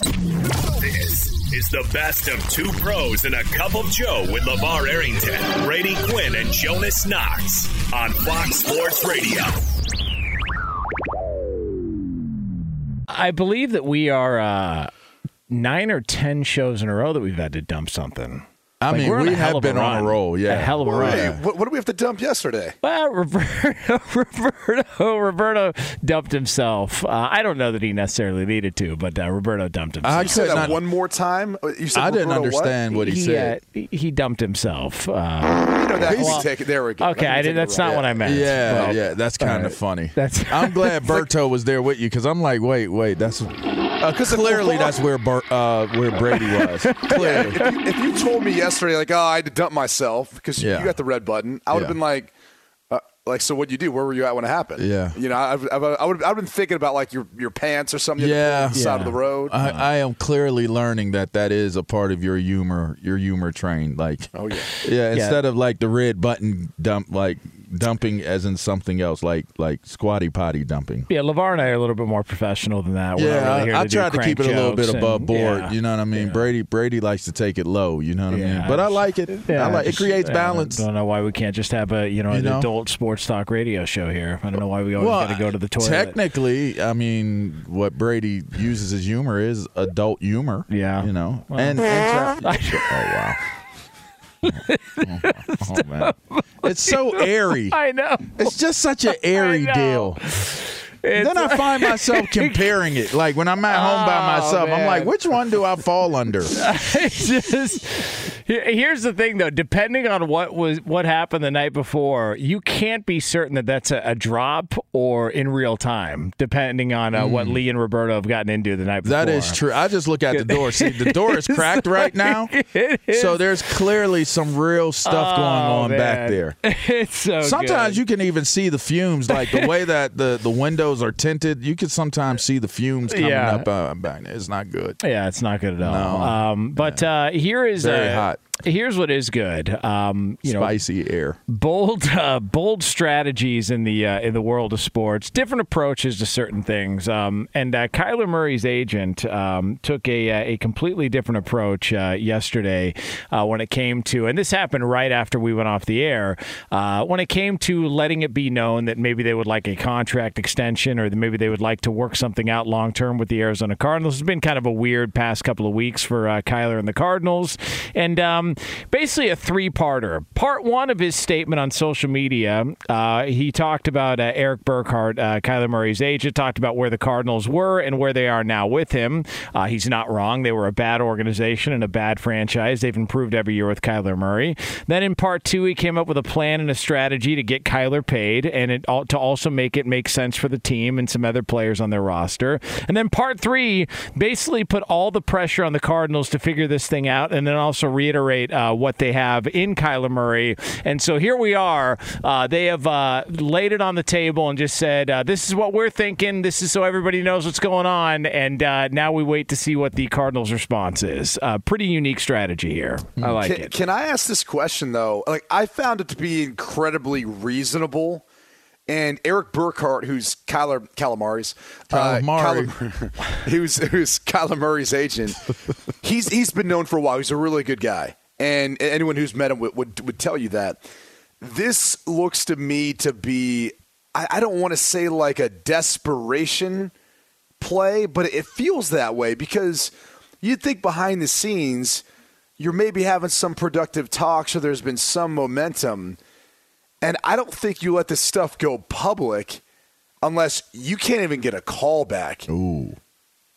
This is the best of two pros and a cup of Joe with LaVar Arrington, Brady Quinn, and Jonas Knox on Fox Sports Radio. I believe that we are uh, nine or ten shows in a row that we've had to dump something. I Like, mean, we're on a have been on a roll. Yeah, a hell of a run. Hey, what, what did we have to dump yesterday? Well, Roberto, Roberto, Roberto dumped himself. Uh, I don't know that he necessarily needed to, but uh, Roberto dumped himself. I said that one more time. Uh, You said I didn't Roberto what? understand what, he, he, said. uh, he he dumped himself. Uh, You know that He's- we take. There we go. okay, I did. it That's wrong. not what I meant. yeah, but- yeah, that's kind of right. funny. That's- I'm glad Berto was there with you because I'm like, wait, wait, that's Because clearly that's where Ber, uh, where Brady was. Clearly, if you, if you told me yesterday, like, oh, I had to dump myself because Yeah. you got the red button, I would have Yeah. been like, uh, like, so what'd you do? Where were you at when it happened? Yeah. You know, I, I, I would I've been thinking about like your your pants or something. you had to pull Yeah. on the side of Yeah. the road. I, I am clearly learning that that is a part of your humor, your humor train. Like, oh yeah. yeah, instead of like the red button dump, like dumping as in something else, like like squatty potty dumping. Yeah, LaVar and I are a little bit more professional than that. We're Yeah, really I, I to tried to keep it a little bit above and- board. yeah. You know what I mean? Yeah. Brady Brady likes to take it low. You know what I mean? But I like it. Yeah, I like it creates balance. I don't know why we can't just have a you know You know? adult sports talk radio show here. I don't know why we always Well, got to go to the toilet. technically, I mean, what Brady uses as humor is adult humor. Yeah. you know, and, and tra- oh wow. Oh oh, oh, oh, man. It's so airy. I know. It's just such an airy deal. Then I find myself comparing it. Like when I'm at home by Oh, myself, I'm like, which one do I fall under? Just here's the thing though depending on what was what happened the night before you can't be certain that that's a, a drop or in real time depending on uh, what lee and roberto have gotten into the night before Hmm. That is true. I just look at the door. See, the door is cracked right now. So there's clearly some real stuff going Oh, on back there. it's so Sometimes good. you can even see the fumes, like the way that the, the windows are tinted. You can sometimes see the fumes coming Yeah. up uh. It's not good. Yeah, it's not good at all. No. Um, but uh, here is Very hot. Here's what is good. Um, you know, Spicy air. bold uh, bold strategies in the uh, in the world of sports, different approaches to certain things. Um, and uh, Kyler Murray's agent um, took a a completely different approach uh, yesterday uh, when it came to, and this happened right after we went off the air. Uh, when it came to letting it be known that maybe they would like a contract extension, or that maybe they would like to work something out long term with the Arizona Cardinals. It's been kind of a weird past couple of weeks for uh, Kyler and the Cardinals, and um, basically a three-parter. Part one of his statement on social media, uh, he talked about uh, Erik Burkhardt, uh, Kyler Murray's agent, talked about where the Cardinals were and where they are now with him. Uh, he's not wrong; they were a bad organization and a bad franchise. They've improved every year with Kyler Murray. Then in part two, he came up with a plan and a strategy to get Kyler paid and it, to also make it make sense for the team and some other players on their roster. And then part three basically put all the pressure on the Cardinals to figure this thing out, and then also reiterate uh, what they have in Kyler Murray. And so here we are. Uh, they have uh, laid it on the table and just said, uh, "This is what we're thinking. This is so everybody knows what's going on." And uh, now we wait to see what the Cardinals' response is. Uh, pretty unique strategy here. I like Can, it. can I ask this question though? Like I found it to be incredibly reasonable. And Erik Burkhardt, who's Kyler Calamari's, Calamari. Kyler- who's who's Kyler Murray's agent, he's he's been known for a while. He's a really good guy, and anyone who's met him would would, would tell you that. This looks to me to be, I, I don't want to say like a desperation play, but it feels that way because you'd think behind the scenes you're maybe having some productive talks or there's been some momentum. And I don't think you let this stuff go public unless you can't even get a call back. Ooh.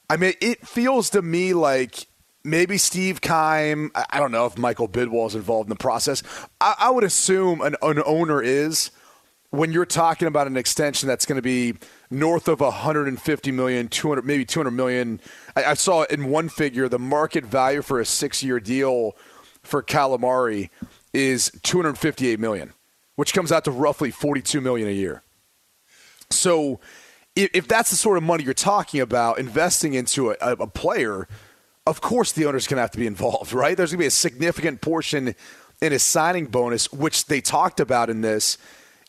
I mean, it feels to me like maybe Steve Keim. I don't know if Michael Bidwill is involved in the process. I, I would assume an, an owner is when you're talking about an extension that's going to be north of 150 million, 200, maybe 200 million. I, I saw in one figure the market value for a six-year deal for Calamari is 258 million, which comes out to roughly 42 million a year. So, if, that's the sort of money you're talking about, investing into a, a player, of course the owner's going to have to be involved, right? There's going to be a significant portion in his signing bonus, which they talked about in this,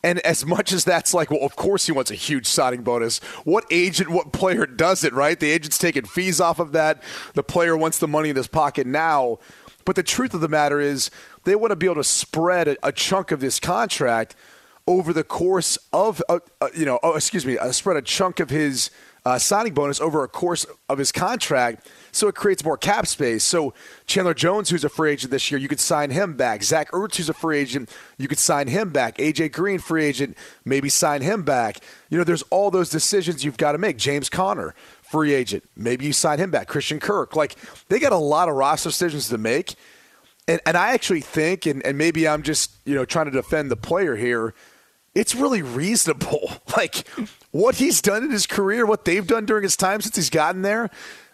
And as much as that's like, well, of course he wants a huge signing bonus. What agent, what player does it, right? The agent's taking fees off of that. The player wants the money in his pocket now. But the truth of the matter is, they want to be able to spread a, a chunk of this contract over the course of, uh, uh, you know, oh, excuse me, uh, spread a chunk of his uh, signing bonus over a course of his contract so it creates more cap space. So Chandler Jones, who's a free agent this year, you could sign him back. Zach Ertz, who's a free agent, you could sign him back. AJ Green, free agent, maybe sign him back. You know, there's all those decisions you've got to make. James Conner, free agent, maybe you sign him back. Christian Kirk, like they got a lot of roster decisions to make. And, and I actually think, and, and maybe I'm just you know trying to defend the player here. It's really reasonable. Like what he's done in his career, what they've done during his time since he's gotten there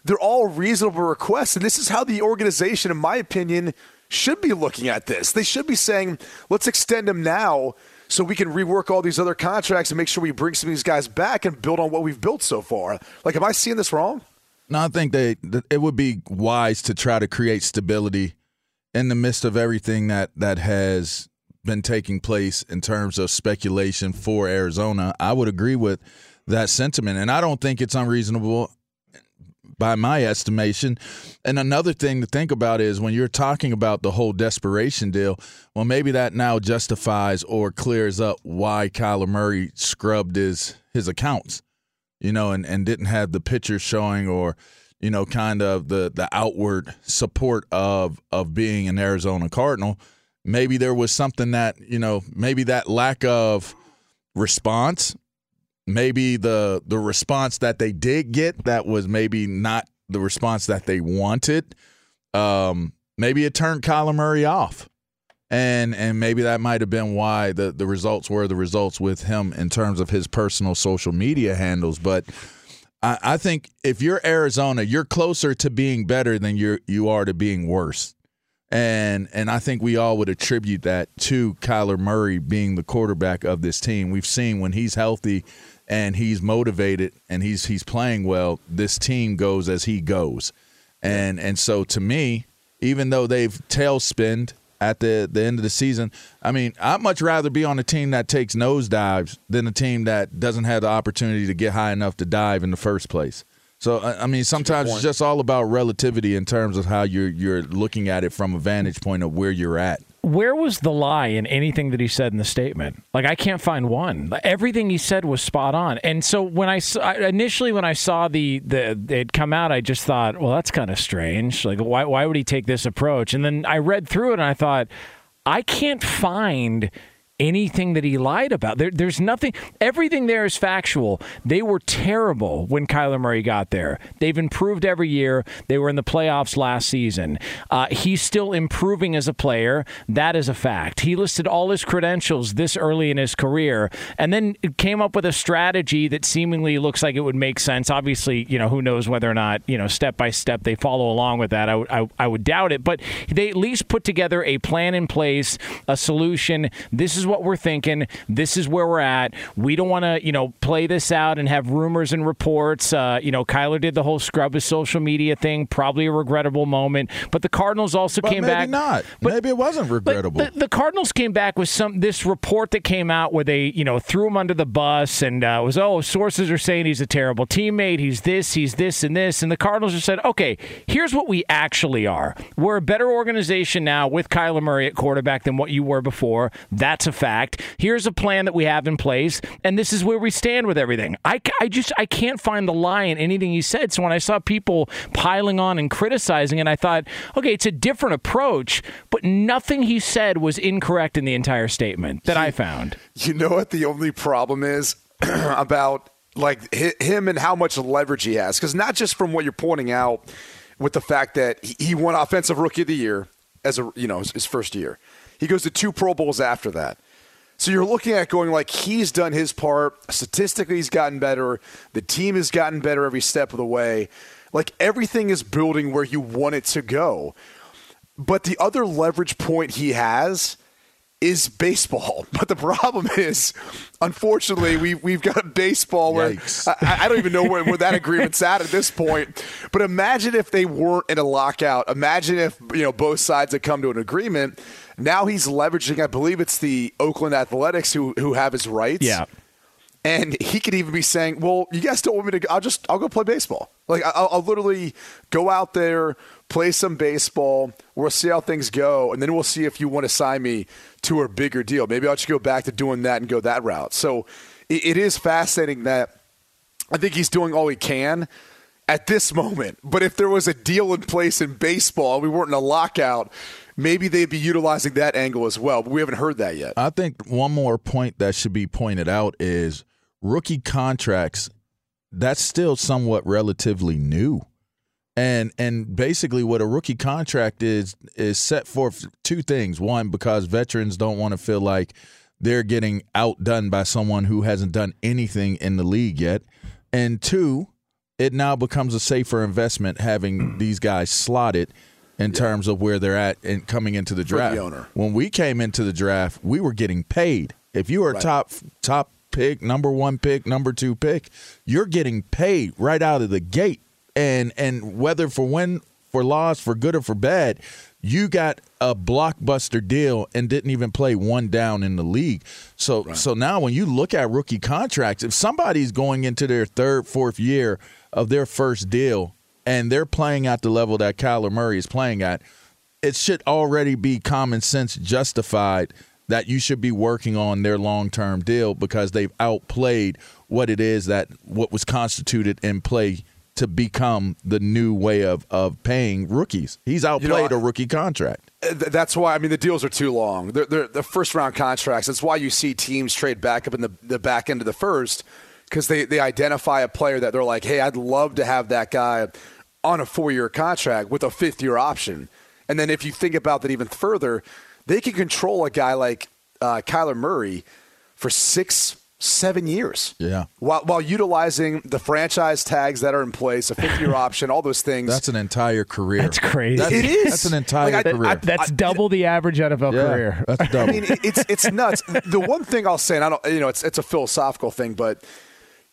they're all reasonable requests. And this is how the organization, in my opinion, should be looking at this. They should be saying, let's extend him now so we can rework all these other contracts and make sure we bring some of these guys back and build on what we've built so far. Like, am I seeing this wrong? No, I think they it would be wise to try to create stability in the midst of everything that that has been taking place in terms of speculation for Arizona. I would agree with that sentiment, and I don't think it's unreasonable by my estimation. And another thing to think about is when you're talking about the whole desperation deal, well, maybe that now justifies or clears up why Kyler Murray scrubbed his his accounts, you know, and, and didn't have the pictures showing or, you know, kind of the the outward support of of being an Arizona Cardinal. Maybe there was something that, you know, maybe that lack of response maybe the the response that they did get that was maybe not the response that they wanted. Um, maybe it turned Kyler Murray off. And and maybe that might have been why the, the results were the results with him in terms of his personal social media handles. But I, I think if you're Arizona, you're closer to being better than you you are to being worse. And and I think we all would attribute that to Kyler Murray being the quarterback of this team. We've seen when he's healthy and he's motivated and he's he's playing well, this team goes as he goes. And and so to me, even though they've tailspinned at the, the end of the season, I mean, I'd much rather be on a team that takes nosedives than a team that doesn't have the opportunity to get high enough to dive in the first place. So I mean, sometimes it's just all about relativity in terms of how you're you're looking at it from a vantage point of where you're at where was the lie in anything that he said in the statement? Like I can't find one. Everything he said was spot on. And so when I initially when I saw the the it come out, I just thought, well, that's kind of strange. Like why why would he take this approach? And then I read through it and I thought, I can't find anything that he lied about. There, there's nothing. Everything there is factual. They were terrible when Kyler Murray got there. They've improved every year. They were in the playoffs last season. Uh, he's still improving as a player. That is a fact. He listed all his credentials this early in his career, and then came up with a strategy that seemingly looks like it would make sense. Obviously, you know who knows whether or not you know step by step they follow along with that. I, I, I would doubt it, but they at least put together a plan in place, a solution. This is what we're thinking. This is where we're at. We don't want to, you know, play this out and have rumors and reports. Uh, you know, Kyler did the whole scrub his social media thing, probably a regrettable moment. But the Cardinals also but came maybe back. Not. But, maybe it wasn't regrettable. The, the, Cardinals came back with some this report that came out where they, you know, threw him under the bus and uh, was oh sources are saying he's a terrible teammate. He's this. He's this and this. And the Cardinals just said, okay, here's what we actually are. We're a better organization now with Kyler Murray at quarterback than what you were before. That's a fact. Here's a plan that we have in place, and this is where we stand with everything. I, I just I can't find the lie in anything he said. So when I saw people piling on and criticizing it, I thought, okay, it's a different approach, but nothing he said was incorrect in the entire statement that I found. You know what the only problem is about like him and how much leverage he has because not just from what you're pointing out with the fact that he won offensive rookie of the year as a you know his first year he goes to two pro bowls after that so you're looking at going like he's done his part. Statistically, he's gotten better. The team has gotten better every step of the way. Like everything is building where you want it to go. But the other leverage point he has is baseball. But the problem is, unfortunately, we, we've got baseball where I, I, don't even know where, where that agreement's at at this point. But imagine if they weren't in a lockout. Imagine if you know both sides had come to an agreement. Now he's leveraging, I believe it's the Oakland Athletics who, who have his rights. Yeah. And he could even be saying, "Well, you guys don't want me to. Go. I'll just I'll go play baseball. Like I'll, I'll literally go out there, play some baseball. We'll see how things go, and then we'll see if you want to sign me to a bigger deal. Maybe I'll just go back to doing that and go that route. So it, it is fascinating that I think he's doing all he can at this moment. But if there was a deal in place in baseball, we weren't in a lockout. Maybe they'd be utilizing that angle as well, but we haven't heard that yet. I think one more point that should be pointed out is rookie contracts. That's still somewhat relatively new and and basically what a rookie contract is is set for two things one because veterans don't want to feel like they're getting outdone by someone who hasn't done anything in the league yet and two it now becomes a safer investment having these guys slotted in yeah. terms of where they're at and coming into the draft the when we came into the draft we were getting paid if you were right. top top pick number one pick number two pick you're getting paid right out of the gate and and whether for win for loss for good or for bad you got a blockbuster deal and didn't even play one down in the league so right. so now when you look at rookie contracts if somebody's going into their third fourth year of their first deal and they're playing at the level that Kyler Murray is playing at it should already be common sense justified that you should be working on their long-term deal because they've outplayed what it is that what was constituted in play to become the new way of, of paying rookies. He's outplayed you know, a rookie contract. Uh, that's why, I mean, the deals are too long. They're, they're the first round contracts. That's why you see teams trade back up in the, the back end of the first because they, they identify a player that they're like, hey, I'd love to have that guy on a four year contract with a fifth year option. And then if you think about that even further, they can control a guy like uh, Kyler Murray for six seven years. Yeah. While, while utilizing the franchise tags that are in place, a fifth year option, all those things. That's an entire career. That's crazy. That's, it is. That's an entire like I, career. I, that's double the average NFL yeah, career. That's double. I mean, it's it's nuts. the one thing I'll say, and I don't, you know, it's it's a philosophical thing, but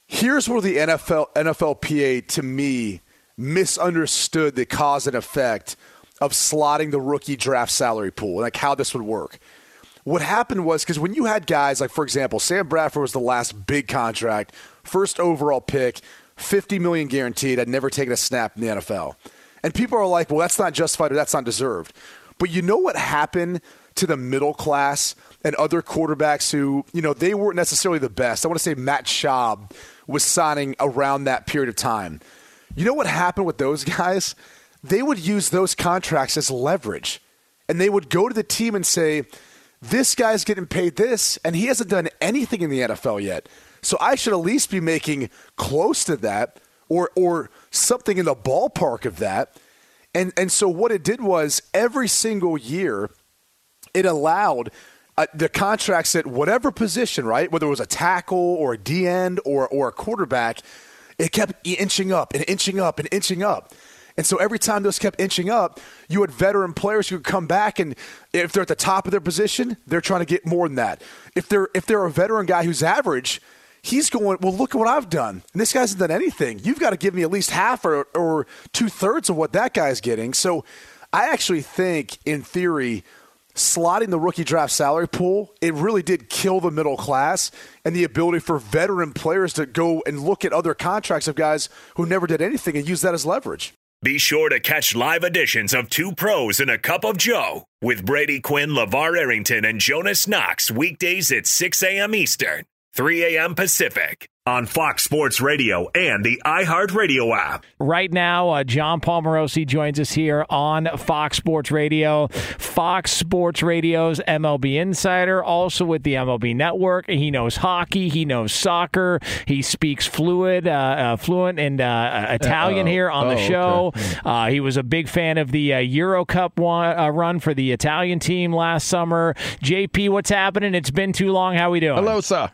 here's where the NFL NFLPA to me misunderstood the cause and effect of slotting the rookie draft salary pool, like how this would work what happened was because when you had guys like, for example, Sam Bradford was the last big contract, first overall pick, 50 million guaranteed, had never taken a snap in the NFL. And people are like, well, that's not justified or that's not deserved. But you know what happened to the middle class and other quarterbacks who, you know, they weren't necessarily the best. I want to say Matt Schaub was signing around that period of time. You know what happened with those guys? They would use those contracts as leverage. And they would go to the team and say, this guy's getting paid this, and he hasn't done anything in the NFL yet. So I should at least be making close to that or or something in the ballpark of that. And and so what it did was every single year it allowed uh, the contracts at whatever position, right? Whether it was a tackle or a D end or or a quarterback, it kept inching up and inching up and inching up. And so every time those kept inching up, you had veteran players who could come back and if they're at the top of their position, they're trying to get more than that. If they're if they're a veteran guy who's average, he's going, Well, look at what I've done. And this guy hasn't done anything. You've got to give me at least half or, or two thirds of what that guy's getting. So I actually think, in theory, slotting the rookie draft salary pool, it really did kill the middle class and the ability for veteran players to go and look at other contracts of guys who never did anything and use that as leverage. Be sure to catch live editions of Two Pros and a Cup of Joe with Brady Quinn, LaVar Arrington, and Jonas Knox weekdays at 6 a.m. Eastern, 3 a.m. Pacific on Fox Sports Radio and the iHeartRadio app. Right now, uh, Jon Paul Morosi joins us here on Fox Sports Radio. Fox Sports Radio's MLB Insider, also with the MLB Network. He knows hockey, he knows soccer, he speaks fluid, uh, uh, fluent in uh, uh, Italian Uh-oh. here on the oh, show. Okay. Uh, he was a big fan of the Euro Cup one, run for the Italian team last summer. JP, what's happening? It's been too long. How are we doing? Hello, sir.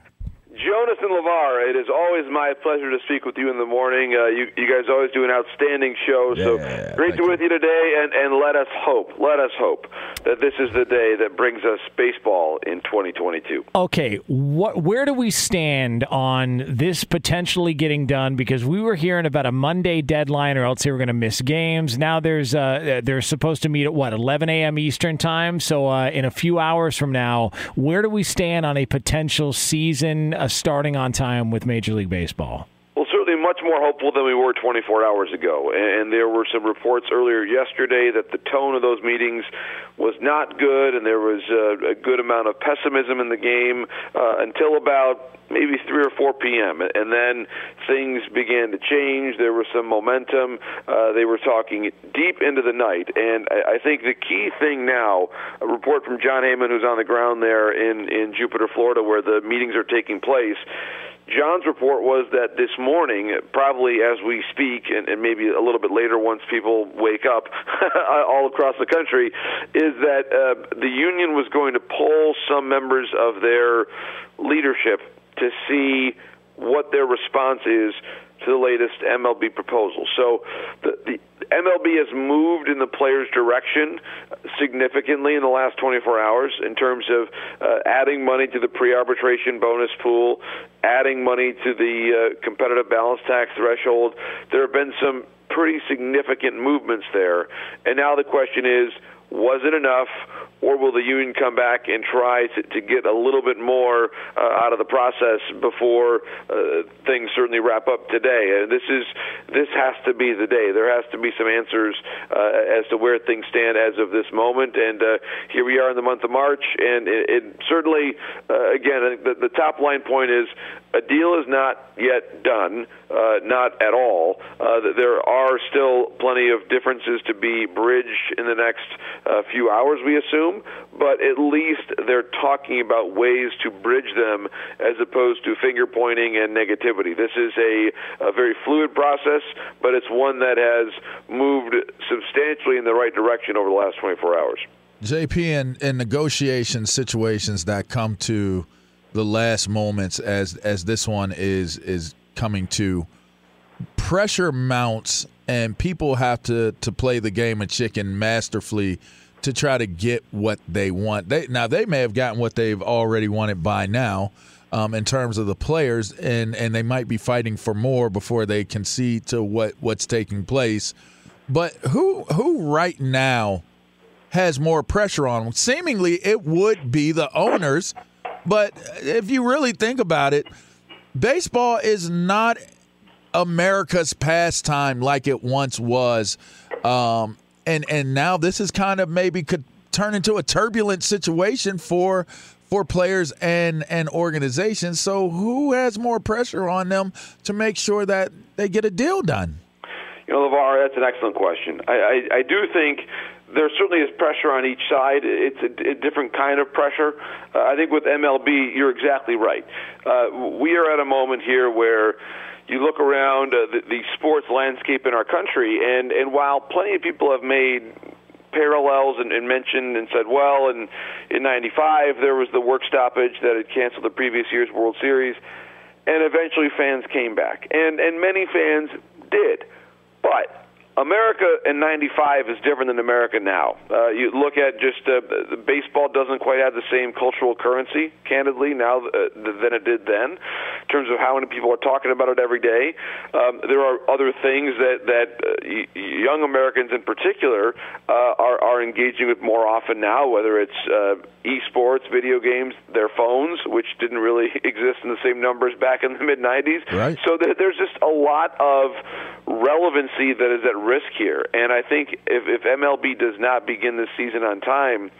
Jonas LaVar, it is always my pleasure to speak with you in the morning. Uh, you, you guys always do an outstanding show. Yeah, so yeah, great to be with you today, and, and let us hope, let us hope that this is the day that brings us baseball in 2022. Okay, what? Where do we stand on this potentially getting done? Because we were hearing about a Monday deadline, or else they were going to miss games. Now there's uh, they're supposed to meet at what 11 a.m. Eastern time. So uh, in a few hours from now, where do we stand on a potential season uh, starting on time with Major League Baseball? Much more hopeful than we were 24 hours ago. And there were some reports earlier yesterday that the tone of those meetings was not good, and there was a, a good amount of pessimism in the game uh, until about maybe 3 or 4 p.m. And then things began to change. There was some momentum. Uh, they were talking deep into the night. And I, I think the key thing now, a report from Jon Heyman, who's on the ground there in, in Jupiter, Florida, where the meetings are taking place, John's report was that this morning, probably as we speak, and, and maybe a little bit later once people wake up all across the country, is that uh, the union was going to poll some members of their leadership to see what their response is to the latest MLB proposal. So the, the MLB has moved in the players' direction significantly in the last 24 hours in terms of uh, adding money to the pre-arbitration bonus pool, adding money to the uh, competitive balance tax threshold. There have been some pretty significant movements there, and now the question is was it enough, or will the union come back and try to, to get a little bit more uh, out of the process before uh, things certainly wrap up today? And this is this has to be the day. There has to be some answers uh, as to where things stand as of this moment. And uh, here we are in the month of March, and it, it certainly, uh, again, the, the top line point is a deal is not yet done, uh, not at all. Uh, there are still plenty of differences to be bridged in the next uh, few hours, we assume, but at least they're talking about ways to bridge them as opposed to finger pointing and negativity. This is a, a very fluid process, but it's one that has moved substantially in the right direction over the last 24 hours. JP, in, in negotiation situations that come to the last moments as as this one is is coming to pressure mounts and people have to to play the game of chicken masterfully to try to get what they want. They now they may have gotten what they've already wanted by now. Um, in terms of the players, and, and they might be fighting for more before they concede to what, what's taking place. But who who right now has more pressure on them? Seemingly, it would be the owners but if you really think about it, baseball is not America's pastime like it once was. Um, and and now this is kind of maybe could turn into a turbulent situation for for players and and organizations. So who has more pressure on them to make sure that they get a deal done? You know, LaVar, that's an excellent question. I, I, I do think there certainly is pressure on each side. It's a, a different kind of pressure. Uh, I think with MLB, you're exactly right. Uh, we are at a moment here where you look around uh, the, the sports landscape in our country, and, and while plenty of people have made parallels and, and mentioned and said, well, in in '95 there was the work stoppage that had canceled the previous year's World Series, and eventually fans came back, and and many fans did, but America in '95 is different than America now. Uh, you look at just uh, baseball doesn't quite have the same cultural currency, candidly, now uh, than it did then, in terms of how many people are talking about it every day. Um, there are other things that that uh, young Americans, in particular, uh, are are engaging with more often now, whether it's uh, esports, video games, their phones, which didn't really exist in the same numbers back in the mid '90s. Right. So th- there's just a lot of relevancy that is at risk here. And I think if, if MLB does not begin this season on time,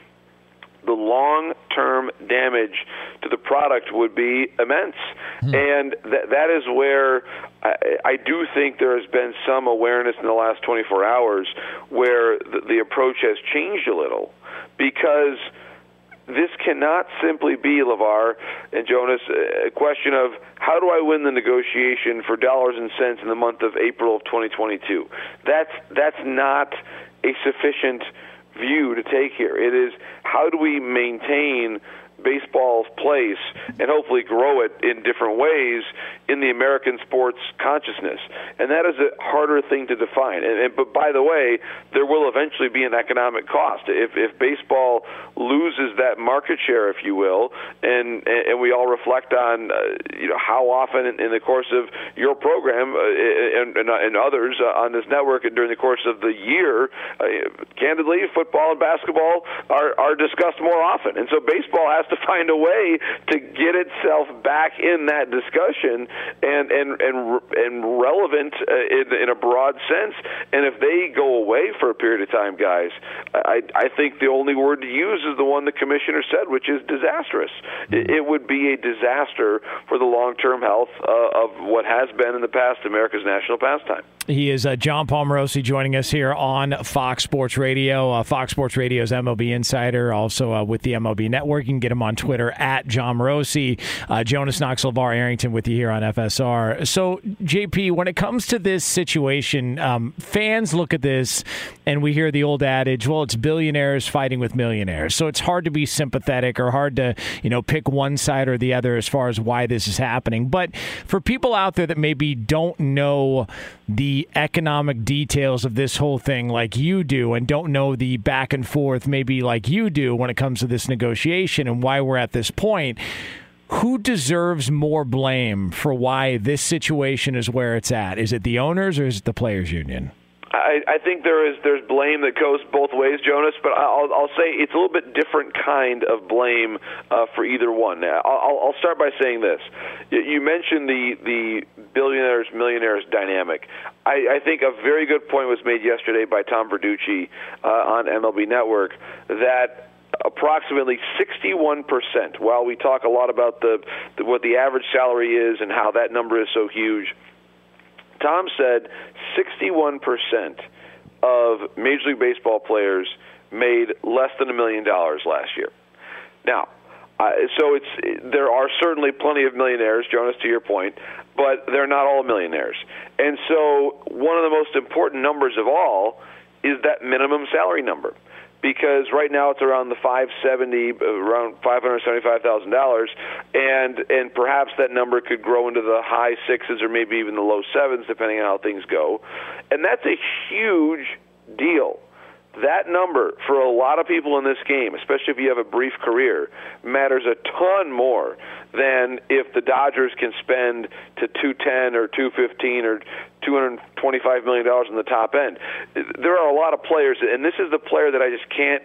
the long term damage to the product would be immense. Hmm. And th- that is where I, I do think there has been some awareness in the last 24 hours where the, the approach has changed a little because this cannot simply be, LaVar and Jonas, a question of how do I win the negotiation for dollars and cents in the month of April of 2022. That's, that's not a sufficient view to take here. It is how do we maintain baseball's place and hopefully grow it in different ways in the American sports consciousness. And that is a harder thing to define. And, and but by the way, there will eventually be an economic cost if if baseball loses that market share, if you will, and and we all reflect on uh, you know how often in, in the course of your program uh, and, and, and others uh, on this network and during the course of the year, uh, candidly, football and basketball are are discussed more often, and so baseball has to find a way to get itself back in that discussion and and and and relevant uh, in, in a broad sense. And if they go away for a period of time, guys, I I think the only word to use is the one the commissioner said, which is disastrous. It, it would be a disaster for the long term health uh, of what has been in the past America's national pastime. He is uh, Jon Paul Morosi joining us here on Fox Sports Radio. Uh, Fox Sports Radio's MLB Insider, also uh, with the MLB Network. You can get him on Twitter at Jon Morosi. Uh, Jonas Knox, LaVar Arrington with you here on FSR. So, JP, when it comes to this situation, um, fans look at this and we hear the old adage, well, it's billionaires fighting with millionaires. So it's hard to be sympathetic or hard to, you know, pick one side or the other as far as why this is happening. But for people out there that maybe don't know the economic details of this whole thing like you do and don't know the back and forth maybe like you do when it comes to this negotiation and why we're at this point, who deserves more blame for why this situation is where it's at? Is it the owners or is it the players union? I, I think there is there's blame that goes both ways, Jonas. But I'll, I'll say it's a little bit different kind of blame uh, for either one. I'll, I'll start by saying this: you mentioned the the billionaires millionaires dynamic. I, I think a very good point was made yesterday by Tom Verducci uh, on MLB Network that approximately 61%. While we talk a lot about the, the what the average salary is and how that number is so huge Tom said 61% of Major League Baseball players made less than a million dollars last year. Now, uh, so it's there are certainly plenty of millionaires, Jonas, to your point, but they're not all millionaires. And so, one of the most important numbers of all is that minimum salary number because right now it's around the 570 around $575,000 and and perhaps that number could grow into the high 6s or maybe even the low 7s depending on how things go. And that's a huge deal that number for a lot of people in this game, especially if you have a brief career, matters a ton more than if the Dodgers can spend to 210 or 215 or 225 million dollars in the top end. There are a lot of players, and this is the player that I just can't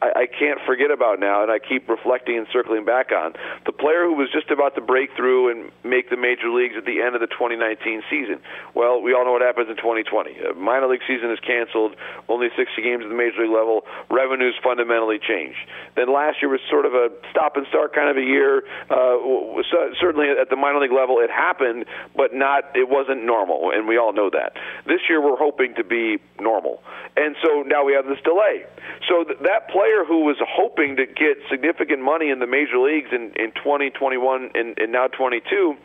I, I can't forget about now, and I keep reflecting and circling back on the player who was just about to break through and make the major leagues at the end of the 2019 season. Well, we all know what happens in 2020. A minor league season is canceled, only 60 games at the major league level. Revenues fundamentally change. Then last year was sort of a stop and start kind of a year. Uh, certainly at the minor league level, it happened, but not. It wasn't normal, and we all know that. This year, we're hoping to be normal, and so now we have this delay. So th- that player player who was hoping to get significant money in the major leagues in, in 2021 and, and now 22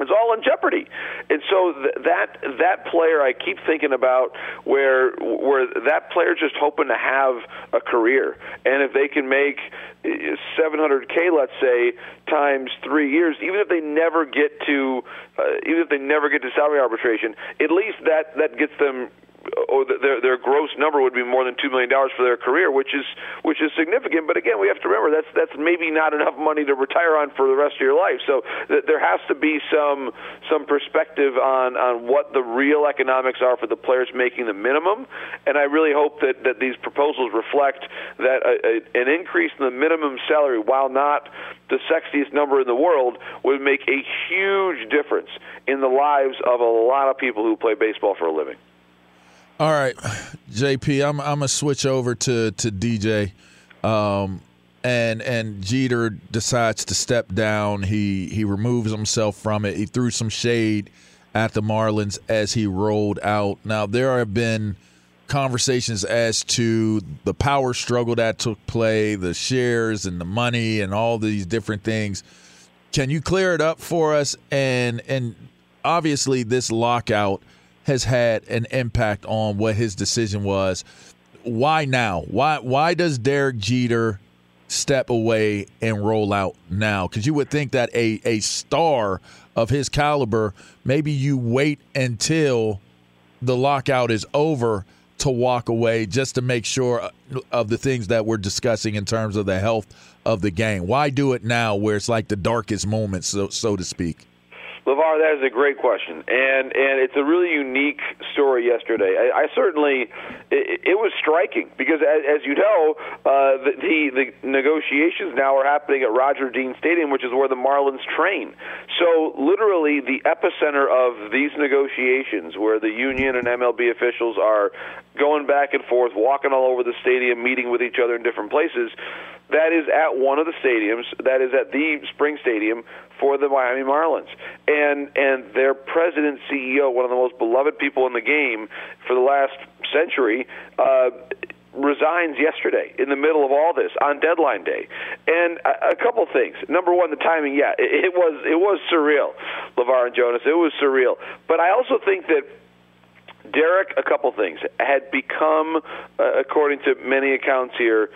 is all in jeopardy. And so th- that that player I keep thinking about where where that player just hoping to have a career, and if they can make 700k, let's say, times three years, even if they never get to uh, even if they never get to salary arbitration, at least that that gets them Uh, or their their gross number would be more than two million dollars for their career, which is which is significant. But again, we have to remember that's that's maybe not enough money to retire on for the rest of your life. So th- there has to be some some perspective on on what the real economics are for the players making the minimum. And I really hope that that these proposals reflect that a, a, an increase in the minimum salary, while not the sexiest number in the world, would make a huge difference in the lives of a lot of people who play baseball for a living. All right, JP, I'm I'm gonna switch over to to DJ, um, and and Jeter decides to step down. He he removes himself from it. He threw some shade at the Marlins as he rolled out. Now there have been conversations as to the power struggle that took play, the shares and the money and all these different things. Can you clear it up for us? And and obviously this lockout has had an impact on what his decision was. Why now? Why why does Derek Jeter step away and roll out now? Because you would think that a, a star of his caliber, maybe you wait until the lockout is over to walk away just to make sure uh, of the things that we're discussing in terms of the health of the game. Why do it now where it's like the darkest moment, so, so to speak? LaVar, that is a great question, and and it's a really unique story. Yesterday, I, I certainly it, it was striking because, as, as you know, uh, the, the the negotiations now are happening at Roger Dean Stadium, which is where the Marlins train. So, literally, the epicenter of these negotiations, where the union and MLB officials are going back and forth, walking all over the stadium, meeting with each other in different places. That is at one of the stadiums. That is at the Spring Stadium for the Miami Marlins. And and their president CEO, one of the most beloved people in the game for the last century, uh, resigns yesterday in the middle of all this on deadline day. And a, a couple things. Number one, the timing. Yeah, it, it was it was surreal, LaVar and Jonas. It was surreal. But I also think that. Derek, a couple things, had become, uh, according to many accounts here,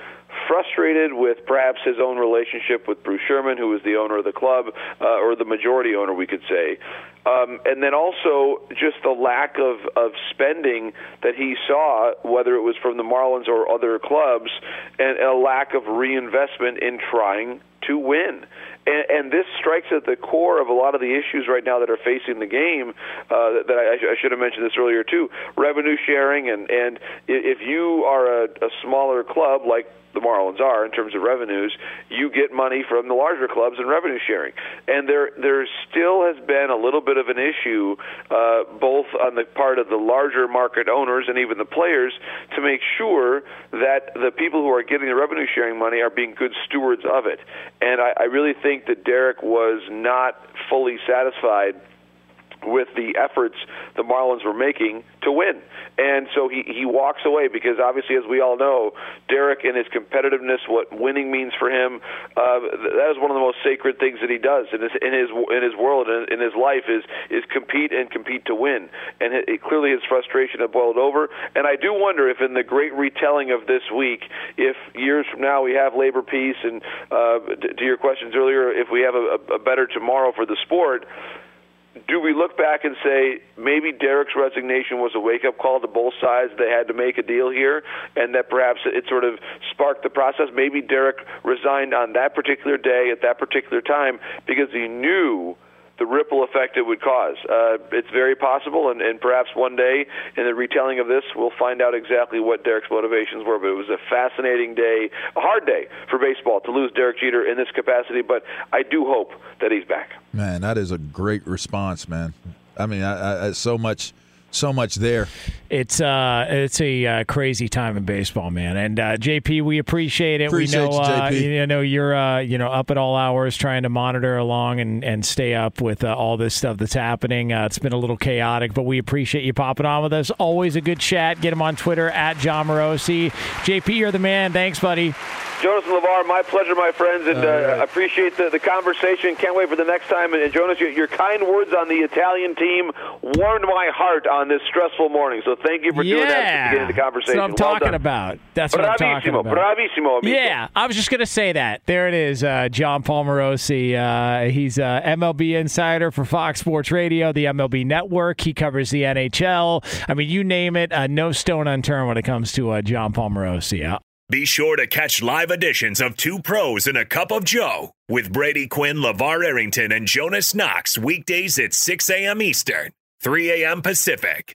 frustrated with perhaps his own relationship with Bruce Sherman, who was the owner of the club, uh, or the majority owner, we could say. Um, and then also just the lack of, of spending that he saw, whether it was from the Marlins or other clubs, and a lack of reinvestment in trying to win. And, and this strikes at the core of a lot of the issues right now that are facing the game. Uh, that I, I should have mentioned this earlier too: revenue sharing, and and if you are a, a smaller club like the Marlins are in terms of revenues, you get money from the larger clubs and revenue sharing. And there there still has been a little bit of an issue, uh, both on the part of the larger market owners and even the players, to make sure that the people who are getting the revenue sharing money are being good stewards of it. And I, I really think that Derek was not fully satisfied with the efforts the Marlins were making to win. And so he, he walks away because obviously, as we all know, Derek and his competitiveness, what winning means for him, uh, that is one of the most sacred things that he does in his in his in his world and in his life is is compete and compete to win. And it, it, clearly, his frustration had boiled over. And I do wonder if, in the great retelling of this week, if years from now we have labor peace, and uh, to your questions earlier, if we have a, a better tomorrow for the sport do we look back and say maybe Derek's resignation was a wake up call to both sides? They had to make a deal here, and that perhaps it sort of sparked the process. Maybe Derek resigned on that particular day at that particular time because he knew the ripple effect it would cause. Uh, it's very possible, and, and perhaps one day in the retelling of this, we'll find out exactly what Derek's motivations were. But it was a fascinating day, a hard day for baseball to lose Derek Jeter in this capacity. But I do hope that he's back. Man, that is a great response, man. I mean, I, I, so much so much there. It's uh, it's a uh, crazy time in baseball, man. And uh, JP, we appreciate it. Appreciate we know, you, uh, you know, you're uh, you know up at all hours trying to monitor along and, and stay up with uh, all this stuff that's happening. it's been a little chaotic, but we appreciate you popping on with us. Always a good chat. Get him on Twitter at Jon Morosi. JP, you're the man. Thanks, buddy. Jonas and LaVar, my pleasure, my friends, and uh, appreciate the, the conversation. Can't wait for the next time. And, Jonas, your, your, kind words on the Italian team warmed my heart on this stressful morning. So thank you for yeah. doing that at the beginning of the conversation. That's what I'm well talking done. about. That's what I'm talking about. Bravissimo, amico. Yeah, I was just going to say that. There it is, uh, Jon Paul Morosi. Uh, he's uh, MLB insider for Fox Sports Radio, the MLB Network. He covers the NHL. I mean, you name it, uh, no stone unturned when it comes to uh, Jon Paul Morosi. Be sure to catch live editions of Two Pros and a Cup of Joe with Brady Quinn, LaVar Arrington, and Jonas Knox weekdays at 6 a.m. Eastern, 3 a.m. Pacific.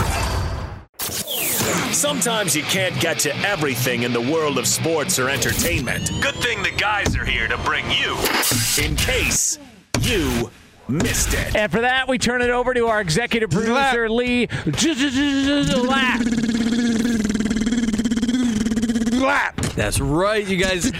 Sometimes you can't get to everything in the world of sports or entertainment. Good thing the guys are here to bring you in case you missed it. And for that, we turn it over to our executive producer, Lee Lap. That's right, you guys.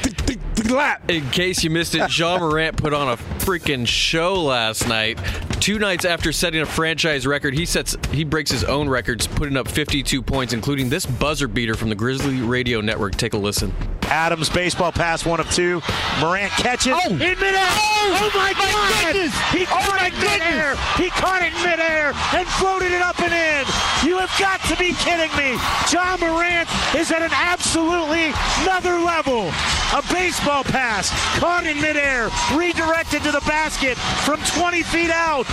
slap. In case you missed it, Ja Morant put on a freaking show last night. Two nights after setting a franchise record, he sets he breaks his own records, putting up 52 points, including this buzzer beater from the Grizzly Radio Network. Take a listen. Adams baseball pass one of two. Morant catches oh. in midair. Oh, oh my, God! Goodness. He caught oh it in midair. He caught it midair and floated it up and in. You have got to be kidding me. Ja Morant is at an absolutely another level. A baseball pass caught in midair, redirected to the basket from 20 feet out.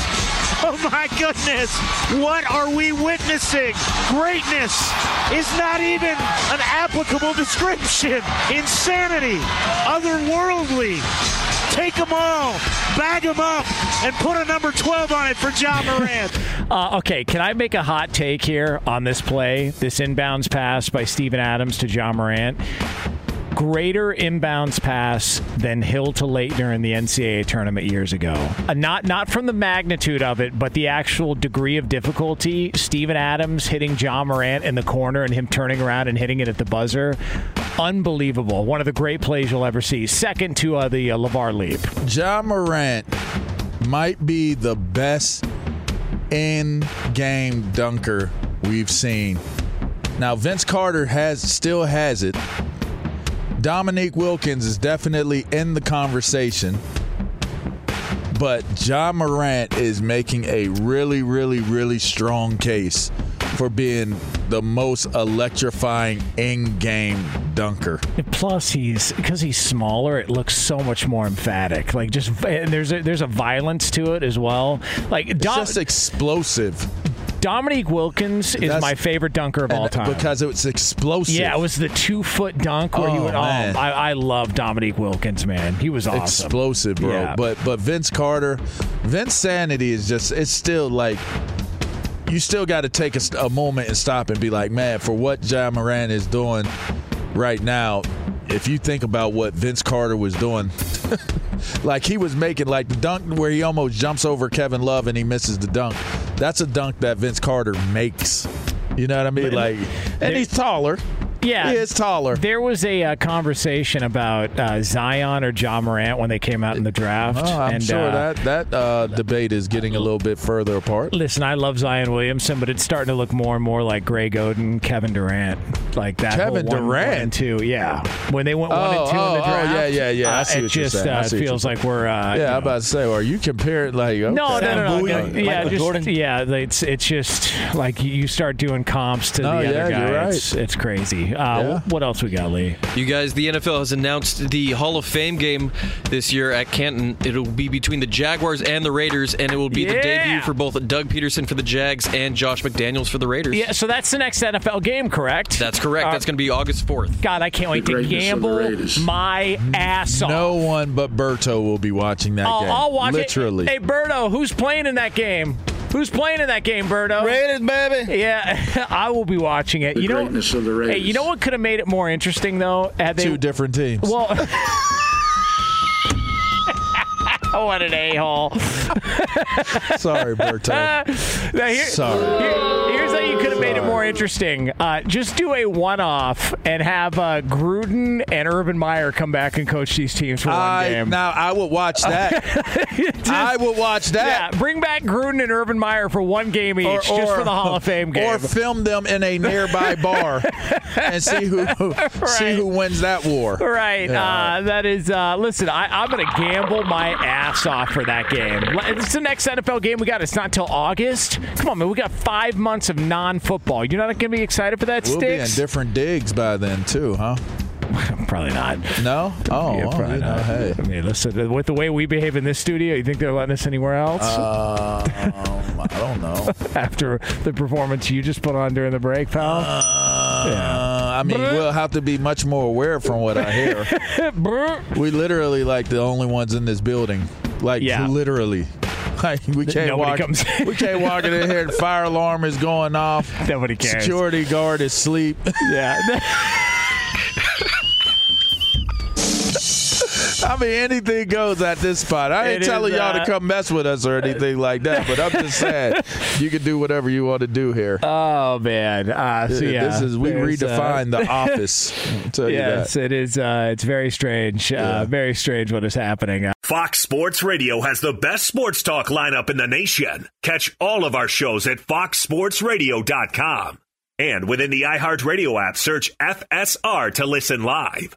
Oh my goodness. What are we witnessing? Greatness is not even an applicable description. Insanity. Otherworldly. Take them all, bag them up, and put a number 12 on it for Ja Morant. uh, okay, can I make a hot take here on this play, this inbounds pass by Steven Adams to Ja Morant? greater inbounds pass than Hill to Laettner in the NCAA tournament years ago. Uh, not not from the magnitude of it, but the actual degree of difficulty. Steven Adams hitting Ja Morant in the corner and him turning around and hitting it at the buzzer. Unbelievable. One of the great plays you'll ever see. Second to uh, the uh, LaVar leap. Ja Morant might be the best in game dunker we've seen. Now Vince Carter has still has it. Dominique Wilkins is definitely in the conversation. But Ja Morant is making a really, really, really strong case for being the most electrifying in-game dunker. Plus, he's because he's smaller. It looks so much more emphatic. Like just and there's a, there's a violence to it as well. Like it's just explosive. Dominique Wilkins is That's, my favorite dunker of all time because it was explosive. Yeah, it was the two foot dunk where oh, he went. Oh, I, I love Dominique Wilkins, man. He was awesome. Explosive, bro. Yeah. But but Vince Carter, Vinsanity is just it's still like you still got to take a, a, moment and stop and be like, man, for what Ja Morant is doing right now, if you think about what Vince Carter was doing, like he was making like the dunk where he almost jumps over Kevin Love and he misses the dunk. That's a dunk that Vince Carter makes. You know what I mean? Like, and he's taller. Yeah, he is taller. There was a uh, conversation about uh, Zion or Ja Morant when they came out in the draft. Oh, I'm and, sure uh, that that uh, debate is getting a little bit further apart. Listen, I love Zion Williamson, but it's starting to look more and more like Greg Oden, Kevin Durant, like that. Kevin one, Durant, one and two, yeah. When they went one oh, and two oh, in the oh, draft, oh, yeah, yeah, yeah. I see uh, what it just you're uh, feels like we're. yeah, I'm about to say, are you comparing like okay. no, no, no, no, no, yeah, just, yeah. It's it's just like you start doing comps to no, the yeah, other guy. Right. It's, it's crazy. Uh, yeah. What else we got, Lee? You guys, the NFL has announced the Hall of Fame game this year at Canton. It'll be between the Jaguars and the Raiders, and it will be yeah. the debut for both Doug Pederson for the Jags and Josh McDaniels for the Raiders. Yeah, so that's the next NFL game, correct? That's correct. Uh, that's going to be August 4th. God, I can't wait to gamble my ass off. No one but Berto will be watching that oh, game. I'll watch Literally. it. Hey, Berto, who's playing in that game? Who's playing in that game, Berto? Raiders, baby. Yeah, I will be watching it. The you know, greatness of the Raiders. Hey, you know what could have made it more interesting though? Had they, Two different teams. Well. what an a hole. Sorry, Berto. now here, Sorry. Here, here's how you could have made it more interesting. Uh, just do a one off and have uh, Gruden and Urban Meyer come back and coach these teams for one I, game. Now, I would watch that. just, I would watch that. Yeah, bring back Gruden and Urban Meyer for one game each, or, or, just for the Hall of Fame game. Or film them in a nearby bar and see who, who right. see who wins that war. Right. Yeah. Uh, that is, uh, listen, I, I'm going to gamble my ass off for that game. It's the next NFL game we got. It's not until August. Come on, man. We got five months of non-football. You're not going to be excited for that, We'll Sticks? be in different digs by then, too, huh? Probably not. No? Oh, yeah, probably you know, not. hey. I mean, listen, with the way we behave in this studio, you think they're letting us anywhere else? Uh, I don't know. After the performance you just put on during the break, pal? Uh, yeah. I mean, we'll have to be much more aware from what I hear. we literally like the only ones in this building. Like, Yeah. literally. Like, we can't Nobody walk. comes- we can't walk in here. Fire alarm is going off. Nobody cares. Security guard is asleep. Yeah. I I mean, anything goes at this spot. I ain't It telling is, y'all uh, to come mess with us or anything like that, but I'm just saying you can do whatever you want to do here. Oh man, uh, so yeah, this is we there's, uh, redefine the office. I'll you Yes, that. it is. Uh, it's very strange. Uh, very strange what is happening. Uh, Fox Sports Radio has the best sports talk lineup in the nation. Catch all of our shows at foxsportsradio.com. And within the iHeartRadio app, search FSR to listen live.